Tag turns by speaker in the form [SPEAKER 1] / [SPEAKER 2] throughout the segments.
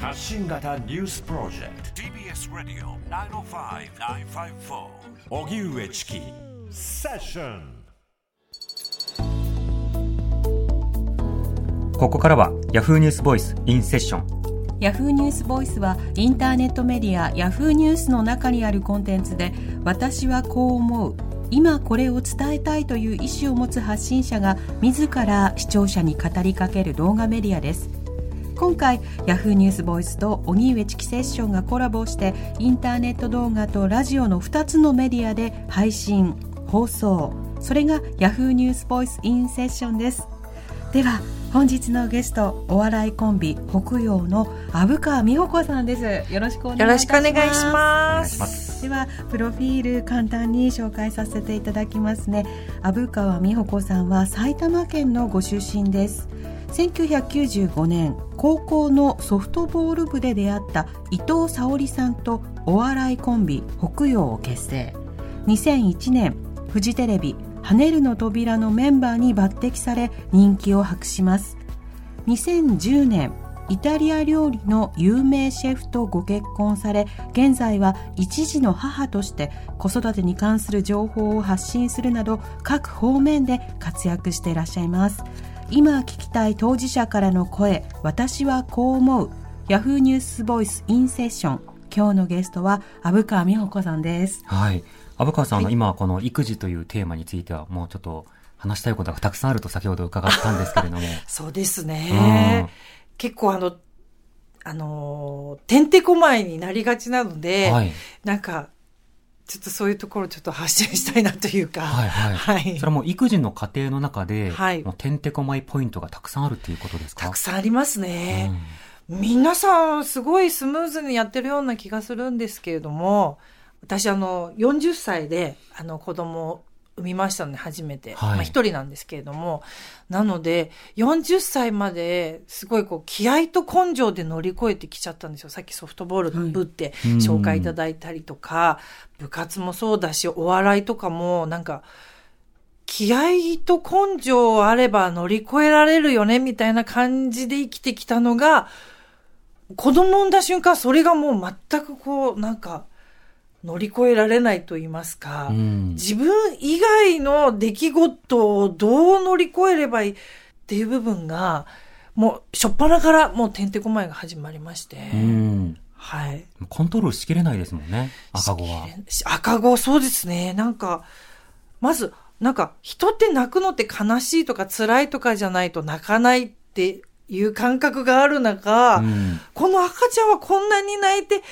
[SPEAKER 1] 発信型ニュースプロジェクト。TBS ラディオ905-954おぎゅうえちきセッション
[SPEAKER 2] ここからは Yahoo ニュースボイスインセッション
[SPEAKER 3] ヤフーニュースボイスはインターネットメディアヤフーニュースの中にあるコンテンツで私はこう思う。今これを伝えたいという意思を持つ発信者が自ら視聴者に語りかける動画メディアです今回ヤフーニュースボイスと荻上チキセッションがコラボしてインターネット動画とラジオの2つのメディアで配信放送。それがヤフーニュースボイスインセッションです。では本日のゲストお笑いコンビ北洋の虻川美穂子さんです。よろしくお願いします。
[SPEAKER 4] よろしくお願いし
[SPEAKER 2] お願
[SPEAKER 4] ま
[SPEAKER 2] いします
[SPEAKER 4] す。
[SPEAKER 3] ではプロフィール簡単に紹介させていただきますね。虻川美穂子さんは埼玉県のご出身です1995年高校のソフトボール部で出会った伊藤沙織さんとお笑いコンビ北洋を結成。2001年フジテレビ「跳ねるの扉」のメンバーに抜擢され人気を博します。2010年イタリア料理の有名シェフとご結婚され現在は一児の母として子育てに関する情報を発信するなど各方面で活躍していらっしゃいます。今聞きたい当事者からの声私はこう思う。ヤフーニュースボイスインセッション今日のゲストは虻川美穂子さんです。
[SPEAKER 2] はい。虻川さんは今この育児というテーマについてはもうちょっと話したいことがたくさんあると先ほど伺ったんですけれども。
[SPEAKER 4] そうですね。結構あの、あのー、てんてこまいになりがちなので、
[SPEAKER 2] はい。
[SPEAKER 4] なんか、ちょっとそういうところをちょっと発信したいなというか、
[SPEAKER 2] はいはい。
[SPEAKER 4] はい。
[SPEAKER 2] それはもう育児の過程の中で、
[SPEAKER 4] はい。
[SPEAKER 2] もうてんてこまいポイントがたくさんあるっていうことですか？
[SPEAKER 4] たくさんありますね。
[SPEAKER 2] うん。
[SPEAKER 4] 皆さん、すごいスムーズにやってるような気がするんですけれども、私、あの、40歳で、あの、子供を産みましたので、初めて。
[SPEAKER 2] はい
[SPEAKER 4] まあ、一人なんですけれども。なので、40歳まで、すごい、こう、気合と根性で乗り越えてきちゃったんですよ。さっきソフトボール部って
[SPEAKER 2] うん
[SPEAKER 4] 紹介いただいたりとか、部活もそうだし、お笑いとかも、なんか、気合と根性あれば乗り越えられるよね、みたいな感じで生きてきたのが、子供産んだ瞬間、それがもう全くこう、なんか、乗り越えられないと言いますか、
[SPEAKER 2] うん
[SPEAKER 4] 自分以外の出来事をどう乗り越えればいいっていう部分が、もう、しょっぱなからもうてんてこまいが始まりまして、
[SPEAKER 2] うん
[SPEAKER 4] はい。
[SPEAKER 2] コントロールしきれないですもんね赤子は
[SPEAKER 4] し赤子、そうですね。なんか、まず、なんか、人って泣くのって悲しいとか辛いとかじゃないと泣かないっていう感覚がある中、
[SPEAKER 2] うん
[SPEAKER 4] この赤ちゃんはこんなに泣いて、ああ、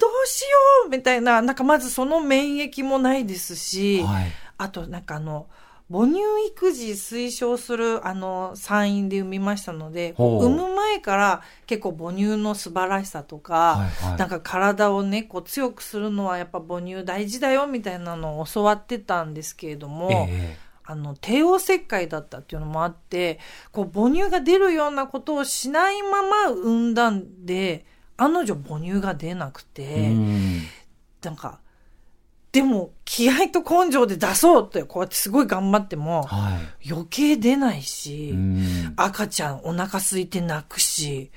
[SPEAKER 4] どうしようみたいな、なんかまずその免疫もないですし、
[SPEAKER 2] はい。
[SPEAKER 4] あとなんかあの、母乳育児推奨するあの産院で産みましたので、産む前から結構母乳の素晴らしさとか、
[SPEAKER 2] はいはい。
[SPEAKER 4] なんか体をね、こう強くするのはやっぱ母乳大事だよみたいなのを教わってたんですけれども、
[SPEAKER 2] え
[SPEAKER 4] あの、帝王切開だったっていうのもあって、こう、母乳が出るようなことをしないまま産んだんで、案の定母乳が出なくて、なんか、でも、気合と根性で出そうって、こうやってすごい頑張っても、
[SPEAKER 2] はい。
[SPEAKER 4] 余計出ないし、
[SPEAKER 2] うん。
[SPEAKER 4] 赤ちゃんお腹空いて泣くし、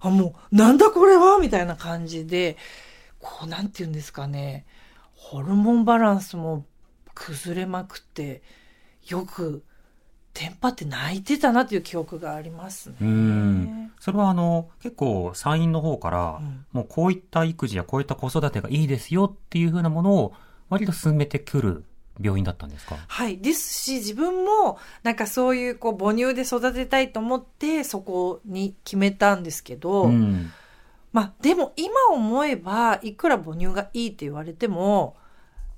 [SPEAKER 4] あ、もう、なんだこれはみたいな感じで、こう、なんて言うんですかね、ホルモンバランスも崩れまくって、よく、テンパって泣いてたなっていう記憶がありますね。
[SPEAKER 2] うんそれはあの結構産院の方から、
[SPEAKER 4] うん
[SPEAKER 2] もうこういった育児やこういった子育てがいいですよっていうふうなものを割と進めてくる病院だったんですか？
[SPEAKER 4] はい。ですし、自分も、なんかそういう、こう、母乳で育てたいと思って、そこに決めたんですけど、
[SPEAKER 2] うん
[SPEAKER 4] まあ、でも今思えば、いくら母乳がいいって言われても、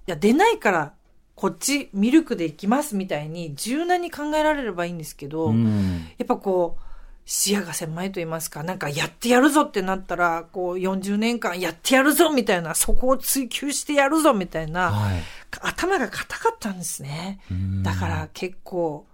[SPEAKER 4] いや、出ないから、こっちミルクで行きますみたいに柔軟に考えられればいいんですけど、
[SPEAKER 2] うん。
[SPEAKER 4] やっぱこう、視野が狭いと言いますか、なんかやってやるぞってなったら、こう40年間やってやるぞみたいな、そこを追求してやるぞみたいな、
[SPEAKER 2] はい。
[SPEAKER 4] 頭が硬かったんですね。
[SPEAKER 2] うん。
[SPEAKER 4] だから結構、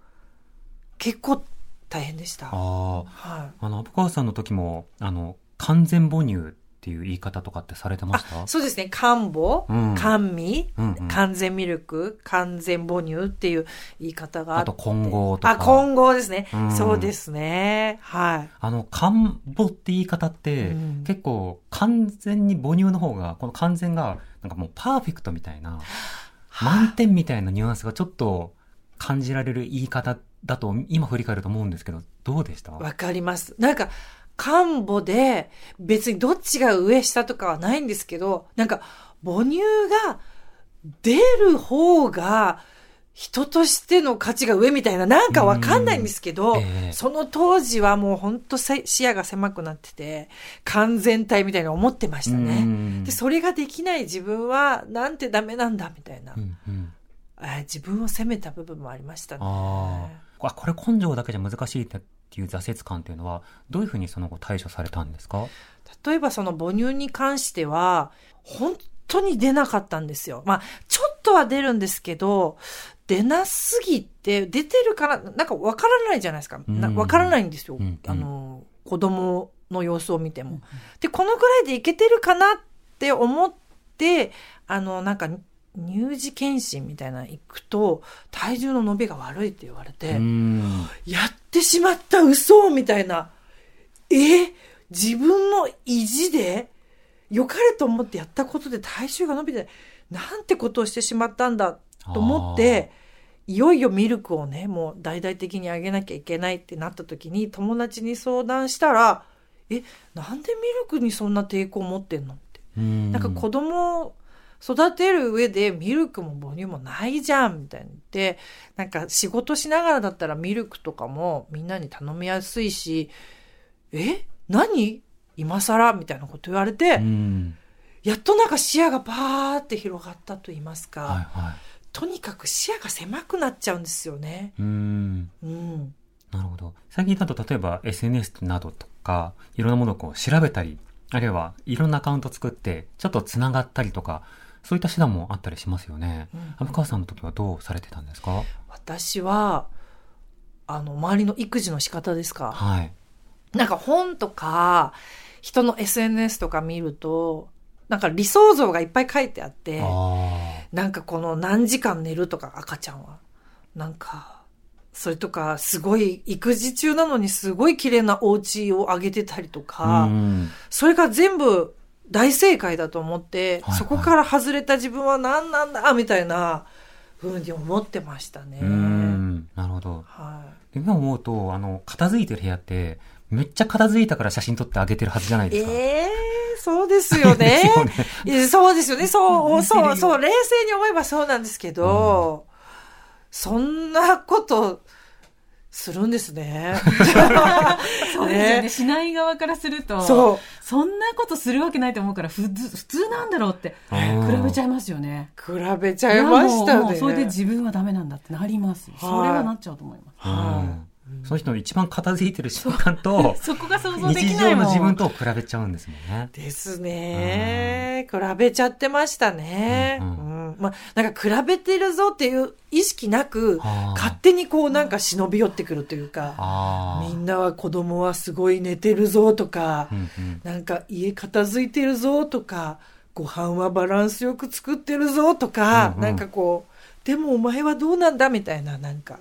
[SPEAKER 4] 結構大変でした。
[SPEAKER 2] ああ
[SPEAKER 4] は
[SPEAKER 2] あの、虻川さんの時も、あの、完全母乳っていう言い方とかってされてました？
[SPEAKER 4] あそうですね。甘母、
[SPEAKER 2] うん
[SPEAKER 4] 甘味、
[SPEAKER 2] うんうん
[SPEAKER 4] 完全ミルク、完全母乳っていう言い方があって。
[SPEAKER 2] あと混合とか
[SPEAKER 4] あ、混合ですね。
[SPEAKER 2] うん
[SPEAKER 4] そうですね。はい。
[SPEAKER 2] あの、甘母って言い方って、
[SPEAKER 4] うん
[SPEAKER 2] 結構完全に母乳の方が、この完全が、なんかもうパーフェクトみたいな、満点みたいなニュアンスがちょっと感じられる言い方だと、今振り返ると思うんですけど、どうでした？
[SPEAKER 4] わかります。なんか、甘母で、別にどっちが上下とかはないんですけど、なんか、母乳が出る方が、人としての価値が上みたいな、なんかわかんないんですけど、
[SPEAKER 2] うん。ええ。
[SPEAKER 4] その当時はもう本当せ視野が狭くなってて、完全体みたいに思ってました
[SPEAKER 2] う
[SPEAKER 4] ね。
[SPEAKER 2] ん。
[SPEAKER 4] で、それができない自分は、なんてダメなんだ、みたいな、
[SPEAKER 2] うんうん。
[SPEAKER 4] えー自分を責めた部分もありましたね。
[SPEAKER 2] あこれ根性だけじゃ難しいっていう挫折感っていうのは、どういうふうにその後対処されたんですか？
[SPEAKER 4] 例えばその母乳に関しては、本当に出なかったんですよ。まあ、ちょっとは出るんですけど、出なすぎて、出てるから、なんかわからないじゃないですか。わからないんですよ。
[SPEAKER 2] うんうん
[SPEAKER 4] あの、子供の様子を見ても。で、このぐらいでいけてるかなって思って、あの、なんか、乳児検診みたいなの行くと、体重の伸びが悪いって言われて、
[SPEAKER 2] うん。
[SPEAKER 4] やってしまった嘘みたいな。え自分の意地で良かれと思ってやったことで体重が伸びて、なんてことをしてしまったんだと思って、いよいよミルクをね、もう大々的にあげなきゃいけないってなった時に友達に相談したら、え、なんでミルクにそんな抵抗を持ってんのって。
[SPEAKER 2] うん
[SPEAKER 4] なんか子供を育てる上でミルクも母乳もないじゃんみたいに言って、なんか仕事しながらだったらミルクとかもみんなに頼みやすいし、え何？今更みたいなこと言われて、
[SPEAKER 2] うん。
[SPEAKER 4] やっとなんか視野がバーって広がったと言いますか、
[SPEAKER 2] はいはい。
[SPEAKER 4] とにかく視野が狭くなっちゃうんですよね。
[SPEAKER 2] うん。
[SPEAKER 4] うん。
[SPEAKER 2] なるほど。最近だと例えば SNS などとか、いろんなものをこう調べたり、あるいはいろんなアカウント作って、ちょっと繋がったりとか、そういった手段もあったりしますよね。
[SPEAKER 4] うん
[SPEAKER 2] 虻川さんの時はどうされてたんですか？
[SPEAKER 4] 私は、あの、周りの育児の仕方ですか？
[SPEAKER 2] はい。
[SPEAKER 4] なんか本とか、人の SNS とか見ると、なんか理想像がいっぱい書いてあって、
[SPEAKER 2] あ
[SPEAKER 4] なんかこの何時間寝るとか赤ちゃんは。なんか、それとか、すごい育児中なのにすごい綺麗なお家をあげてたりと
[SPEAKER 2] あ。
[SPEAKER 4] か、
[SPEAKER 2] うん。
[SPEAKER 4] それが全部大正解だと思って、
[SPEAKER 2] はいはい
[SPEAKER 4] そこから外れた自分は何なんだみたいな風に思ってましたね。
[SPEAKER 2] うん。なるほど。
[SPEAKER 4] はい。
[SPEAKER 2] で今思うと、あの、片付いてる部屋って、めっちゃ片付いたから写真撮ってあげてるはずじゃないですか。
[SPEAKER 4] ええそうですよね。
[SPEAKER 2] よね
[SPEAKER 4] そうですよね。そ う、そう、そう、冷静に思えばそうなんですけど、そんなこと、するんですね。
[SPEAKER 5] そうですよね。
[SPEAKER 4] ね
[SPEAKER 5] しない側からすると、
[SPEAKER 4] そう。
[SPEAKER 5] そんなことするわけないと思うから、普通、普通なんだろうって、
[SPEAKER 2] うん
[SPEAKER 5] 比べちゃいますよね。
[SPEAKER 4] 比べちゃいましたね。
[SPEAKER 5] いやもうもうそれで自分はダメなんだってなります。それはなっちゃうと思います。
[SPEAKER 2] うんその人の一番片付いてる瞬間と、
[SPEAKER 5] そ こが想像でき
[SPEAKER 2] 日
[SPEAKER 5] ないもん。
[SPEAKER 2] 常の自分と比べちゃうんですもんね。
[SPEAKER 4] ですね。比べちゃってましたね。
[SPEAKER 2] う
[SPEAKER 4] うんんまあ、なんか比べてるぞっていう意識なく、勝手にこうなんか忍び寄ってくるというか。みんなは子供はすごい寝てるぞとか
[SPEAKER 2] う、んうん
[SPEAKER 4] なんか家片付いてるぞとか、ご飯はバランスよく作ってるぞとか、
[SPEAKER 2] うんうん
[SPEAKER 4] なんかこう、でもお前はどうなんだ？みたいな、なんか、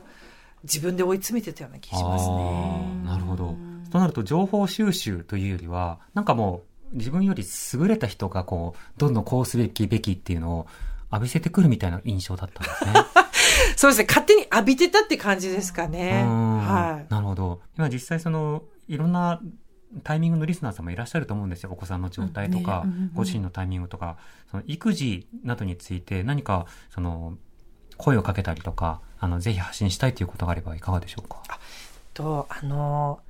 [SPEAKER 4] 自分で追い詰めてたような気がしますね。
[SPEAKER 2] なるほど。となると情報収集というよりは、なんかもう自分より優れた人がこう、どんどんこうすべきべきっていうのを浴びせてくるみたいな印象だったんですね。
[SPEAKER 4] そうですね、勝手に浴びてたって感じですかね。
[SPEAKER 2] うん
[SPEAKER 4] はい。
[SPEAKER 2] なるほど。今実際その、いろんなタイミングのリスナーさんもいらっしゃると思うんですよ。お子さんの状態とか、
[SPEAKER 5] うんねうんうん
[SPEAKER 2] ご自身のタイミングとか、その育児などについて何か、その、声をかけたりとか、あの、ぜひ発信したいということがあればいかがでしょうか？
[SPEAKER 4] と、あの、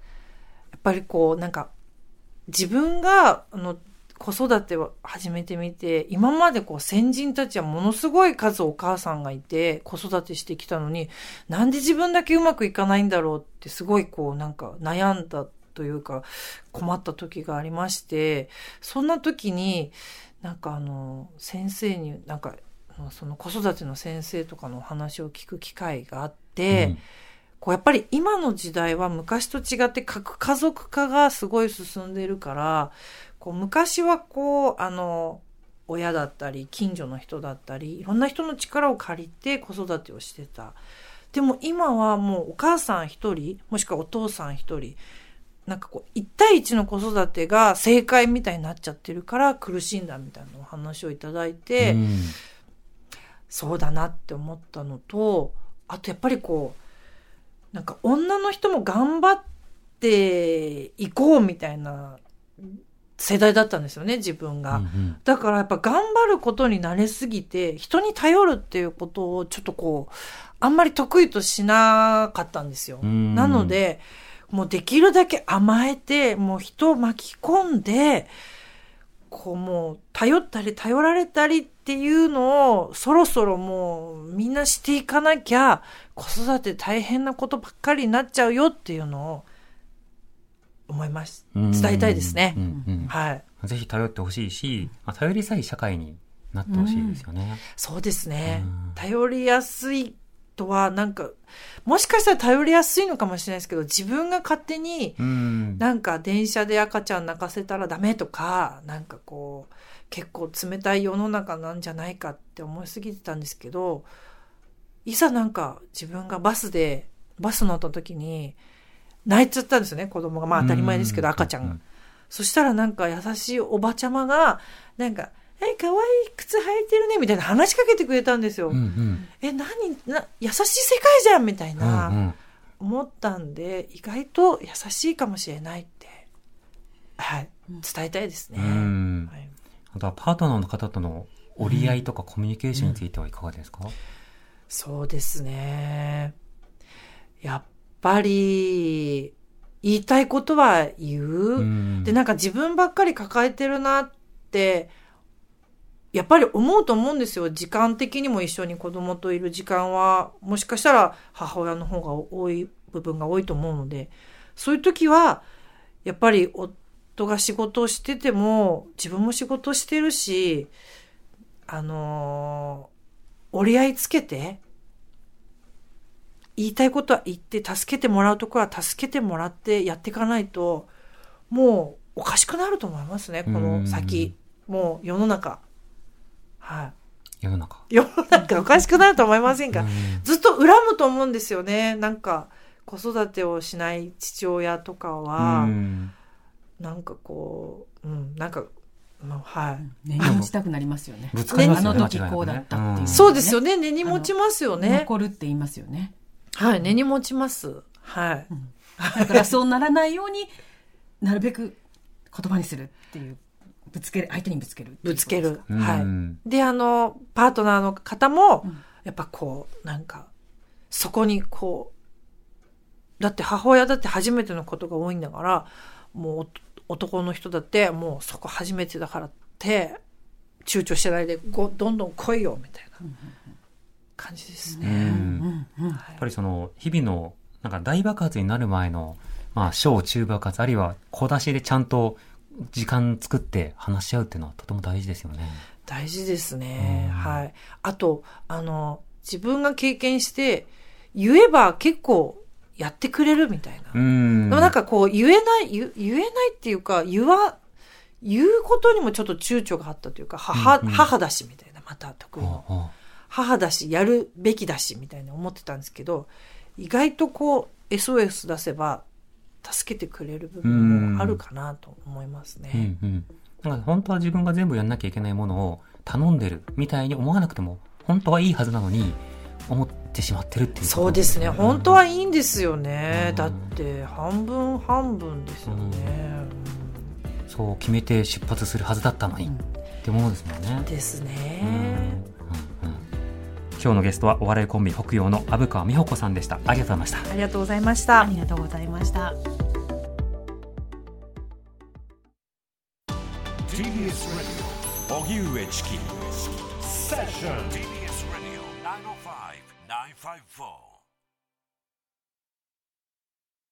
[SPEAKER 4] やっぱりこう、なんか、自分が、あの、子育てを始めてみて、今までこう先人たちはものすごい数お母さんがいて子育てしてきたのに、なんで自分だけうまくいかないんだろうってすごいこうなんか悩んだというか困った時がありまして、そんな時になんかあの先生になんかその子育ての先生とかのお話を聞く機会があって、
[SPEAKER 2] うん
[SPEAKER 4] こうやっぱり今の時代は昔と違って核家族化がすごい進んでいるから、こう昔はこう、あの、親だったり、近所の人だったり、いろんな人の力を借りて子育てをしてた。でも今はもうお母さん一人、もしくはお父さん一人、なんかこう、一対一の子育てが正解みたいになっちゃってるから苦しんだみたいなお話をいただいて、
[SPEAKER 2] うん
[SPEAKER 4] そうだなって思ったのと、あとやっぱりこう、なんか女の人も頑張っていこうみたいな世代だったんですよね、自分が。
[SPEAKER 2] うん
[SPEAKER 4] だからやっぱ頑張ることに慣れすぎて、人に頼るっていうことをちょっとこう、あんまり得意としなかったんですよ。
[SPEAKER 2] うん
[SPEAKER 4] なので、もうできるだけ甘えて、もう人を巻き込んで、こうもう頼ったり頼られたりっていうのをそろそろもうみんなしていかなきゃ子育て大変なことばっかりになっちゃうよっていうのを思います。
[SPEAKER 2] うん
[SPEAKER 4] 伝えたいですね
[SPEAKER 2] うんうん
[SPEAKER 4] はい。
[SPEAKER 2] ぜひ頼ってほしいし、まあ、頼りさい社会になってほしいですよね。
[SPEAKER 4] そうですね
[SPEAKER 2] うん。
[SPEAKER 4] 頼りやすいとは、なんか、もしかしたら頼りやすいのかもしれないですけど、自分が勝手に、
[SPEAKER 2] うん。
[SPEAKER 4] なんか電車で赤ちゃん泣かせたらダメとか、なんかこう、結構冷たい世の中なんじゃないかって思いすぎてたんですけど、いざなんか自分がバスで、バス乗った時に、泣いちゃったんですよね、子供が。まあ当たり前ですけど、
[SPEAKER 2] うん
[SPEAKER 4] 赤ちゃんが。そしたらなんか優しいおばちゃまが、なんか、え、かわいい靴履いてるね、みたいな話しかけてくれたんですよ。
[SPEAKER 2] うんうん。
[SPEAKER 4] え、何な、優しい世界じゃんみたいな、
[SPEAKER 2] うんうん。
[SPEAKER 4] 思ったんで、意外と優しいかもしれないって、はい、伝えたいですね。
[SPEAKER 2] うん。
[SPEAKER 4] はい、
[SPEAKER 2] あとはパートナーの方との折り合いとかコミュニケーションについてはいかがですか、
[SPEAKER 4] そうですね。やっぱり、言いたいことは言う。
[SPEAKER 2] うん。
[SPEAKER 4] で、なんか自分ばっかり抱えてるなって、やっぱり思うと思うんですよ。時間的にも一緒に子供といる時間は、もしかしたら母親の方が多い部分が多いと思うので、そういう時は、やっぱり夫が仕事をしてても、自分も仕事をしてるし、あのー折り合いつけて、言いたいことは言って、助けてもらうところは助けてもらってやっていかないと、もうおかしくなると思いますね、この先。もう世の中。はい。
[SPEAKER 2] 世の中。
[SPEAKER 4] 世の中おかしくなると思いませんか、
[SPEAKER 2] うん
[SPEAKER 4] ずっと恨むと思うんですよね。なんか、子育てをしない父親とかは、
[SPEAKER 2] うん
[SPEAKER 4] なんかこう、うん、なんか、まあ、はい。
[SPEAKER 5] 根に持ちたくなりますよね。
[SPEAKER 2] ぶつかりますよね。
[SPEAKER 5] あの時こうだったっていう
[SPEAKER 2] うん
[SPEAKER 4] そうですよね。根に持ちますよね。
[SPEAKER 5] 残るって言いますよね。
[SPEAKER 4] はい、根に持ちます。はい。
[SPEAKER 5] だからそうならないようになるべく言葉にするっていうぶつける相手にぶつける
[SPEAKER 4] ぶつける。
[SPEAKER 2] うん。
[SPEAKER 4] はい。で、あの、パートナーの方も、
[SPEAKER 5] うん。
[SPEAKER 4] やっぱこう、なんか、そこにこう、だって母親だって初めてのことが多いんだから、もうお男の人だって、もうそこ初めてだからって、躊躇してないで、ごどんどん来いよ、みたいな感じです
[SPEAKER 2] う
[SPEAKER 4] ね。
[SPEAKER 2] ん
[SPEAKER 5] うんうん。
[SPEAKER 2] やっぱりその日々のなんか大爆発になる前のまあ小中爆発あるいは小出しでちゃんと時間作って話し合うっていうのはとても大事ですよね。
[SPEAKER 4] 大事ですね。
[SPEAKER 2] うん
[SPEAKER 4] はい。あと、あの、自分が経験して、言えば結構やってくれるみたいな。
[SPEAKER 2] うん。
[SPEAKER 4] でもなんかこう、言えない、言言えないっていうか、言わ、言うことにもちょっと躊躇があったというか、母、
[SPEAKER 2] うんうん
[SPEAKER 4] 母だしみたいな、また得意の。
[SPEAKER 2] ほうほう
[SPEAKER 4] 母だし、やるべきだし、みたいな思ってたんですけど、意外とこう、SOS 出せば、助けてくれる部分もあるかなと思いますね。
[SPEAKER 2] うんうん。なんか本当は自分が全部やんなきゃいけないものを頼んでるみたいに思わなくても本当はいいはずなのに思ってしまってるっていうこと
[SPEAKER 4] そうですね。本当はいいんですよね。
[SPEAKER 2] うん
[SPEAKER 4] だって、半分半分ですよね。
[SPEAKER 2] そう決めて出発するはずだったのに、ってものですもんね。
[SPEAKER 4] です
[SPEAKER 2] うん
[SPEAKER 4] ね。
[SPEAKER 2] 今日のゲストはお笑いコンビ北洋の虻川美穂子さんでした。ありがとうございました。
[SPEAKER 4] ありがとうございました
[SPEAKER 5] あ。りがとうございました。
[SPEAKER 1] TBS Radio 荻上チキセッション TBS Radio 905-954